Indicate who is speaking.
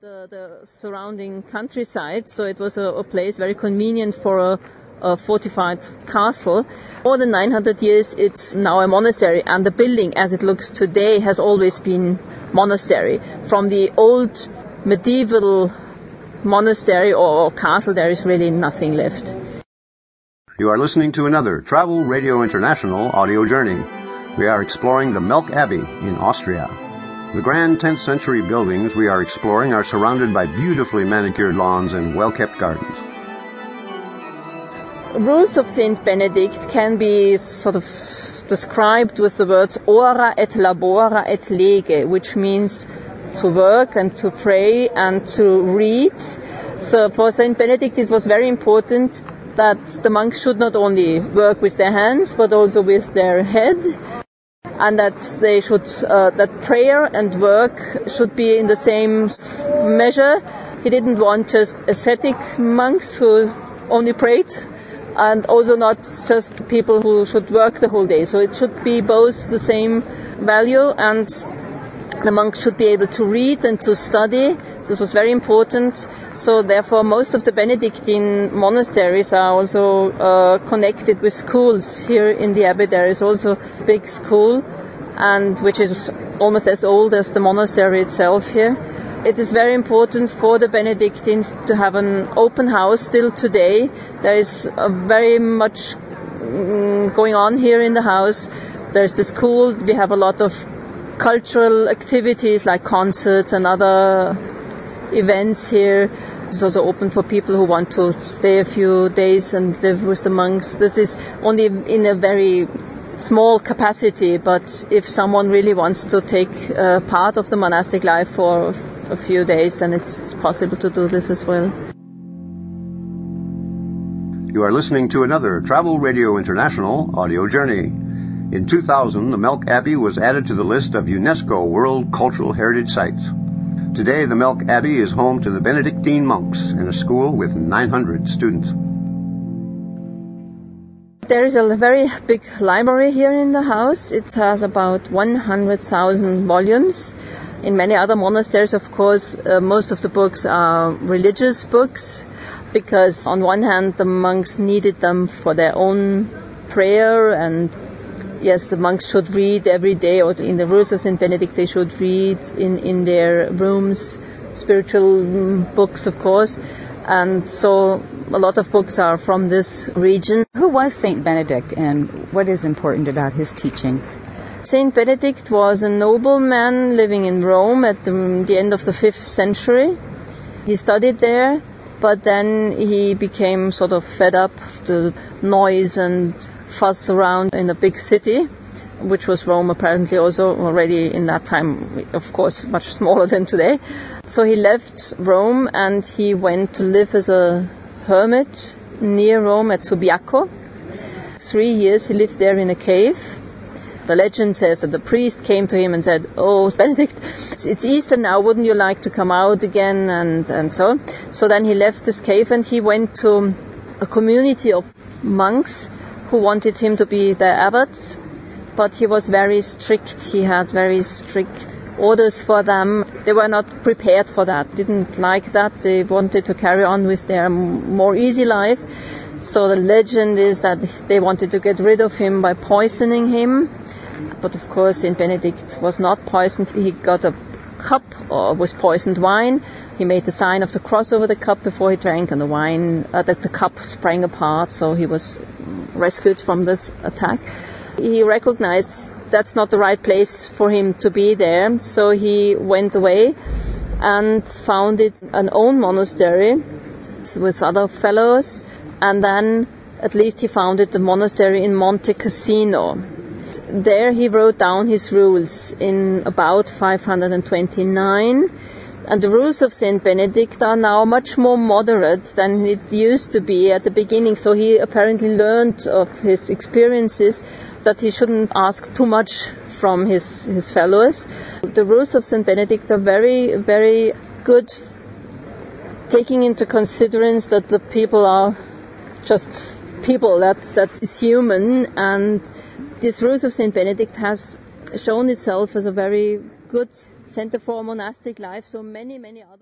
Speaker 1: the, the surrounding countryside, so it was a, a place very convenient for a, a, fortified castle. More than 900 years, it's now a monastery, and the building, as it looks today, has always been monastery. From the old medieval monastery or castle, there is really nothing left.
Speaker 2: You are listening to another Travel Radio International audio journey. We are exploring the Melk Abbey in Austria. The grand 10th century buildings we are exploring are surrounded by beautifully manicured lawns and well kept gardens.
Speaker 1: Rules of Saint Benedict can be sort of described with the words ora et labora et lege, which means to work and to pray and to read. So for Saint Benedict it was very important that the monks should not only work with their hands but also with their head and that they should uh, that prayer and work should be in the same measure. He didn't want just ascetic monks who only prayed, and also not just people who should work the whole day. So it should be both the same value, and the monks should be able to read and to study. This was very important. So therefore, most of the Benedictine monasteries are also uh, connected with schools. Here in the abbey, there is also a big school, and which is almost as old as the monastery itself here. It is very important for the Benedictines to have an open house still today. There is very much mm, going on here in the house. There's the school. We have a lot of cultural activities like concerts and other events here. It's also open for people who want to stay a few days and live with the monks. This is only in a very small capacity, but if someone really wants to take uh, part of the monastic life for a few days, then it's possible to do this as well.
Speaker 2: You are listening to another Travel Radio International audio journey. In 2000, the Melk Abbey was added to the list of UNESCO World Cultural Heritage Sites. Today, the Melk Abbey is home to the Benedictine monks and a school with 900 students.
Speaker 1: There is a very big library here in the house. It has about 100,000 volumes. In many other monasteries, of course, uh, most of the books are religious books because, on one hand, the monks needed them for their own prayer and yes, the monks should read every day, or in the rules of St. Benedict, they should read in, in their rooms spiritual mm, books, of course. And so a lot of books are from this region.
Speaker 3: Who was St. Benedict and what is important about his teachings?
Speaker 1: Saint Benedict was a nobleman living in Rome at the, the end of the 5th century. He studied there, but then he became sort of fed up with the noise and fuss around in a big city, which was Rome apparently also already in that time, of course, much smaller than today. So he left Rome and he went to live as a hermit near Rome at Subiaco. Three years he lived there in a cave. The legend says that the priest came to him and said, Oh, Benedict, it's Easter now, wouldn't you like to come out again? And, and so. So then he left this cave and he went to a community of monks who wanted him to be their abbot, but he was very strict. He had very strict orders for them. They were not prepared for that, didn't like that. They wanted to carry on with their more easy life. So the legend is that they wanted to get rid of him by poisoning him. But of course, Saint Benedict was not poisoned. He got a cup uh, with poisoned wine. He made the sign of the cross over the cup before he drank, and the wine, uh, the, the cup sprang apart. So he was rescued from this attack. He recognized that's not the right place for him to be there, so he went away and founded an own monastery with other fellows, and then at least he founded the monastery in Monte Cassino. There he wrote down his rules in about 529 and the rules of Saint Benedict are now much more moderate than it used to be at the beginning. So he apparently learned of his experiences that he shouldn't ask too much from his, his fellows. The rules of Saint Benedict are very, very good, taking into consideration that the people are just people, that, that is human, and these rules of Saint Benedict has shown itself as a very good center for monastic life. So many, many other.